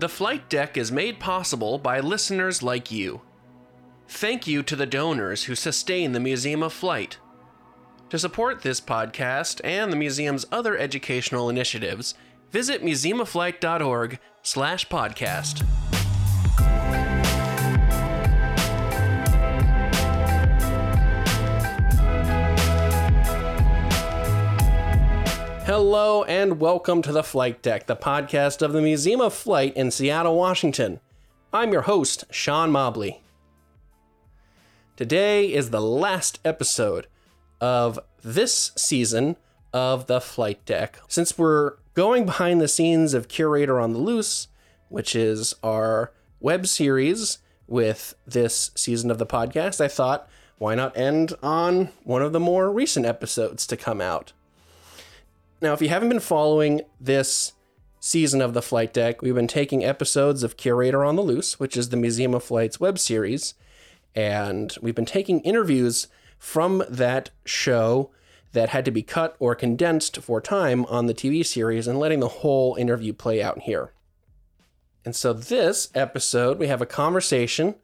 The flight deck is made possible by listeners like you. Thank you to the donors who sustain the Museum of Flight. To support this podcast and the museum's other educational initiatives, visit museumofflight.org slash podcast. Hello and welcome to the Flight Deck, the podcast of the Museum of Flight in Seattle, Washington. I'm your host, Sean Mobley. Today is the last episode of this season of the Flight Deck. Since we're going behind the scenes of Curator on the Loose, which is our web series with this season of the podcast, I thought, why not end on one of the more recent episodes to come out? Now, if you haven't been following this season of the Flight Deck, we've been taking episodes of Curator on the Loose, which is the Museum of Flight's web series, and we've been taking interviews from that show that had to be cut or condensed for time on the TV series and letting the whole interview play out here. And so, this episode, we have a conversation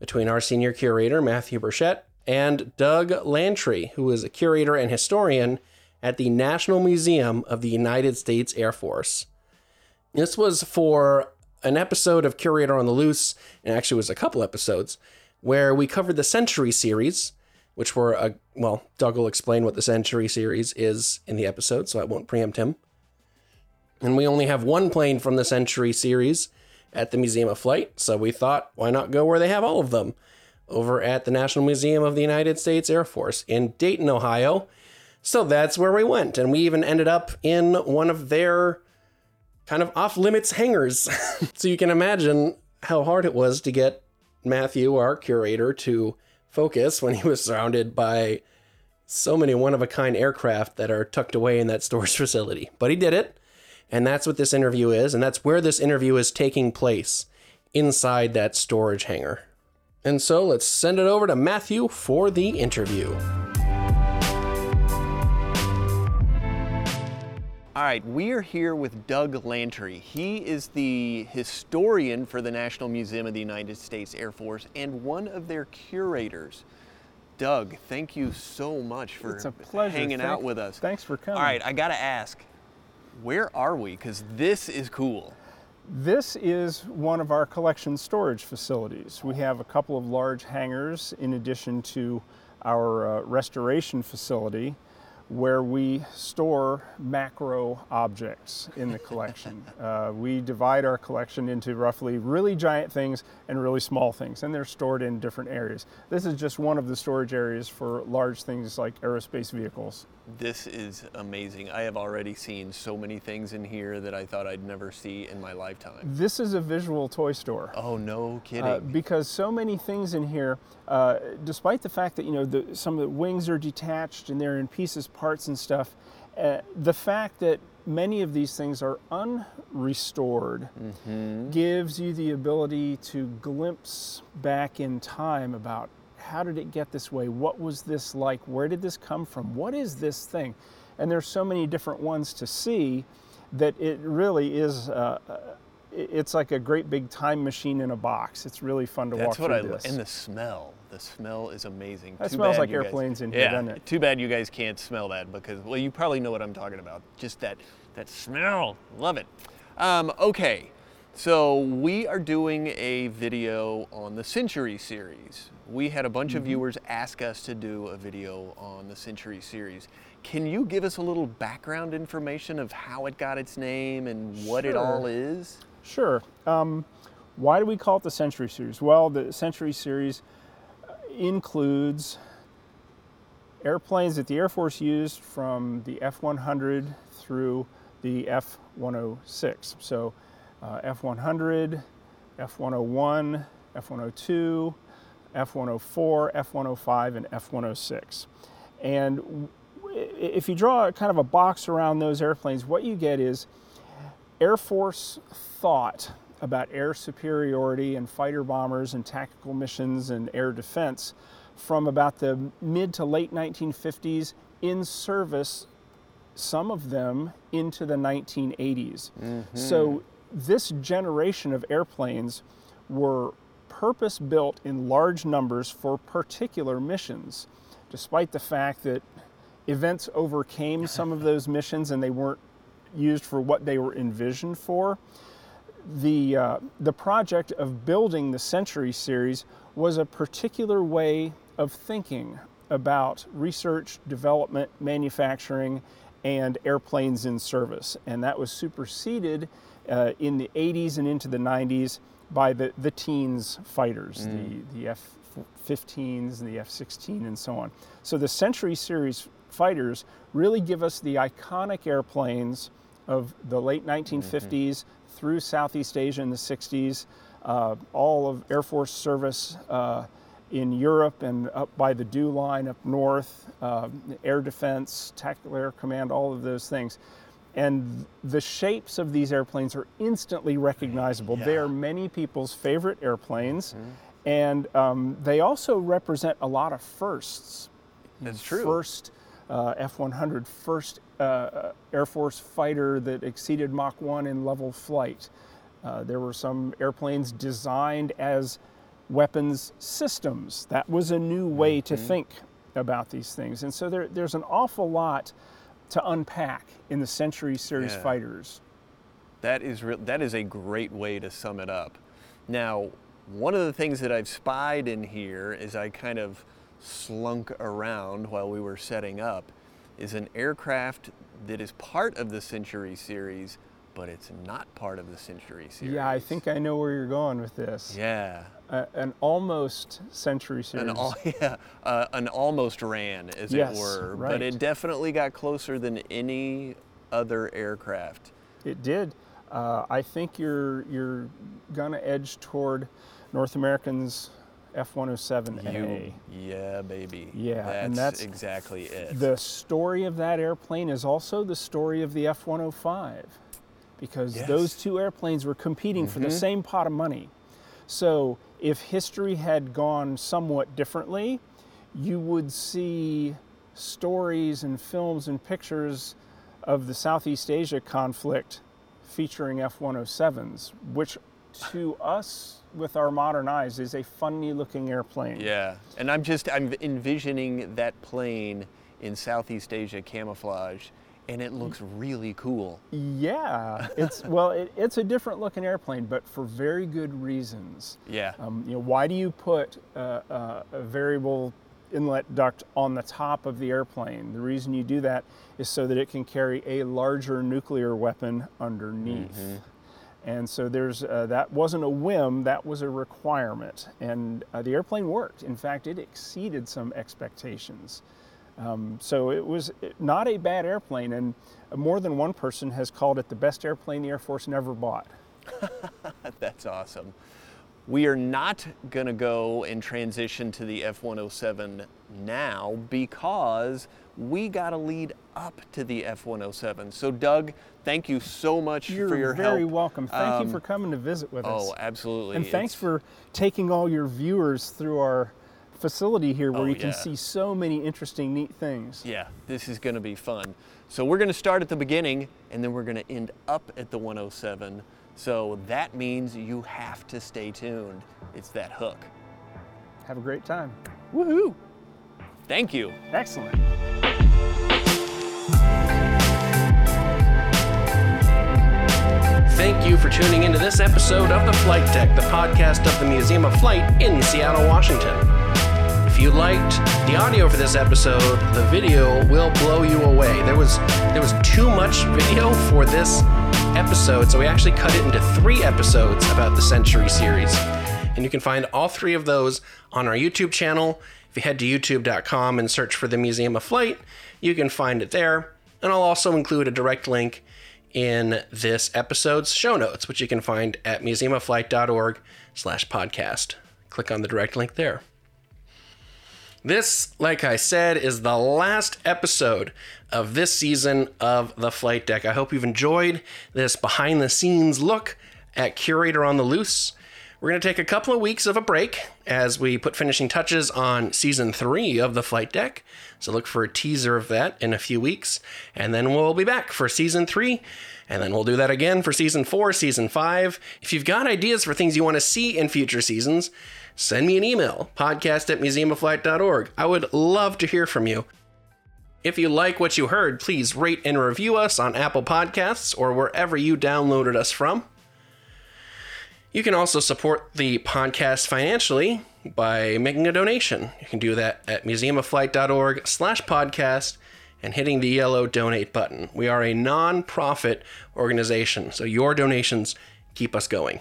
between our senior curator, Matthew Burchette, and Doug Lantry, who is a curator and historian at the National Museum of the United States Air Force. This was for an episode of Curator on the Loose, and actually was a couple episodes, where we covered the Century series, which were a well, Doug will explain what the Century series is in the episode, so I won't preempt him. And we only have one plane from the Century series at the Museum of Flight, so we thought, why not go where they have all of them? Over at the National Museum of the United States Air Force in Dayton, Ohio. So that's where we went. And we even ended up in one of their kind of off limits hangars. so you can imagine how hard it was to get Matthew, our curator, to focus when he was surrounded by so many one of a kind aircraft that are tucked away in that storage facility. But he did it. And that's what this interview is. And that's where this interview is taking place inside that storage hangar. And so let's send it over to Matthew for the interview. All right, we are here with Doug Lantry. He is the historian for the National Museum of the United States Air Force and one of their curators. Doug, thank you so much for it's a pleasure. hanging Thank, out with us. Thanks for coming. All right, I got to ask, where are we? Because this is cool. This is one of our collection storage facilities. We have a couple of large hangars in addition to our uh, restoration facility where we store macro objects in the collection. uh, we divide our collection into roughly really giant things and really small things, and they're stored in different areas. This is just one of the storage areas for large things like aerospace vehicles. This is amazing. I have already seen so many things in here that I thought I'd never see in my lifetime. This is a visual toy store. Oh, no kidding. Uh, because so many things in here, uh, despite the fact that you know the, some of the wings are detached and they're in pieces, parts, and stuff, uh, the fact that many of these things are unrestored mm-hmm. gives you the ability to glimpse back in time about how did it get this way? What was this like? Where did this come from? What is this thing? And there's so many different ones to see that it really is. Uh, it's like a great big time machine in a box. It's really fun to That's walk what I this. And the smell. The smell is amazing. That too smells bad like you airplanes guys, in here, yeah, doesn't it? Too bad you guys can't smell that because, well, you probably know what I'm talking about. Just that, that smell. Love it. Um, okay, so we are doing a video on the Century series. We had a bunch mm-hmm. of viewers ask us to do a video on the Century series. Can you give us a little background information of how it got its name and what sure. it all is? Sure. Um, why do we call it the Century series? Well, the Century series includes airplanes that the Air Force used from the F 100 through the F 106. So, uh, F 100, F 101, F 102, F 104, F 105, and F 106. And if you draw kind of a box around those airplanes, what you get is Air Force thought about air superiority and fighter bombers and tactical missions and air defense from about the mid to late 1950s in service, some of them into the 1980s. Mm-hmm. So this generation of airplanes were purpose built in large numbers for particular missions, despite the fact that events overcame some of those missions and they weren't used for what they were envisioned for. The, uh, the project of building the Century series was a particular way of thinking about research, development, manufacturing, and airplanes in service. And that was superseded uh, in the 80s and into the 90s by the, the teens fighters, mm. the, the F 15s and the F 16 and so on. So the Century Series fighters really give us the iconic airplanes of the late 1950s mm-hmm. through Southeast Asia in the 60s, uh, all of Air Force service. Uh, in Europe and up by the DEW line up north, uh, air defense, tactical air command, all of those things. And the shapes of these airplanes are instantly recognizable. Yeah. They are many people's favorite airplanes. Mm-hmm. And um, they also represent a lot of firsts. That's true. First uh, F 100, first uh, Air Force fighter that exceeded Mach 1 in level flight. Uh, there were some airplanes designed as weapons systems. That was a new way to mm-hmm. think about these things. And so there, there's an awful lot to unpack in the Century Series yeah. fighters. That is, re- that is a great way to sum it up. Now, one of the things that I've spied in here as I kind of slunk around while we were setting up is an aircraft that is part of the Century series, but it's not part of the Century series. Yeah, I think I know where you're going with this. Yeah an almost century series. An, all, yeah, uh, an almost ran, as yes, it were. Right. But it definitely got closer than any other aircraft. It did. Uh, I think you're you're gonna edge toward North American's F-107A. yeah, baby. Yeah, that's and that's exactly it. The story of that airplane is also the story of the F-105, because yes. those two airplanes were competing mm-hmm. for the mm-hmm. same pot of money. So if history had gone somewhat differently, you would see stories and films and pictures of the Southeast Asia conflict featuring F 107s, which to us with our modern eyes is a funny looking airplane. Yeah, and I'm just I'm envisioning that plane in Southeast Asia camouflage and it looks really cool. Yeah, it's well, it, it's a different looking airplane, but for very good reasons. Yeah. Um, you know, why do you put a variable inlet duct on the top of the airplane? The reason you do that is so that it can carry a larger nuclear weapon underneath. Mm-hmm. And so there's uh, that wasn't a whim, that was a requirement, and uh, the airplane worked. In fact, it exceeded some expectations. Um, so it was not a bad airplane, and more than one person has called it the best airplane the Air Force never bought. That's awesome. We are not going to go and transition to the F 107 now because we got to lead up to the F 107. So, Doug, thank you so much You're for your help. You're very welcome. Thank um, you for coming to visit with oh, us. Oh, absolutely. And thanks it's... for taking all your viewers through our facility here where oh, you can see so many interesting, neat things. Yeah, this is going to be fun. So we're going to start at the beginning and then we're going to end up at the 107. So that means you have to stay tuned. It's that hook. Have a great time. Woohoo! Thank you. Excellent. Thank you for tuning into this episode of The Flight Deck, the podcast of the Museum of Flight in Seattle, Washington If you liked the audio for this episode, the video will blow you away. There was there was too much video for this episode, so we actually cut it into three episodes about the Century series. And you can find all three of those on our YouTube channel. If you head to youtube.com and search for the Museum of Flight, you can find it there. And I'll also include a direct link in this episode's show notes, which you can find at museumofflight.org slash podcast. Click on the direct link there. This, like I said, is the last episode of this season of The Flight Deck. I hope you've enjoyed this behind the scenes look at Curator on the Loose. We're going to take a couple of weeks of a break as we put finishing touches on season three of the flight deck. So look for a teaser of that in a few weeks. And then we'll be back for season three. And then we'll do that again for season four, season five. If you've got ideas for things you want to see in future seasons, send me an email podcast at museumofflight.org. I would love to hear from you. If you like what you heard, please rate and review us on Apple Podcasts or wherever you downloaded us from. You can also support the podcast financially by making a donation. You can do that at museumofflight.org slash podcast and hitting the yellow donate button. We are a non-profit organization, so your donations keep us going.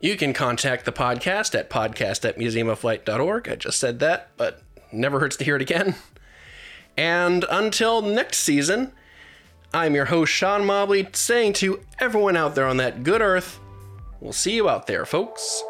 You can contact the podcast at podcast at museumofflight.org. I just said that, but never hurts to hear it again. And until next season, I'm your host, Sean Mobley, saying to everyone out there on that good earth, we'll see you out there, folks.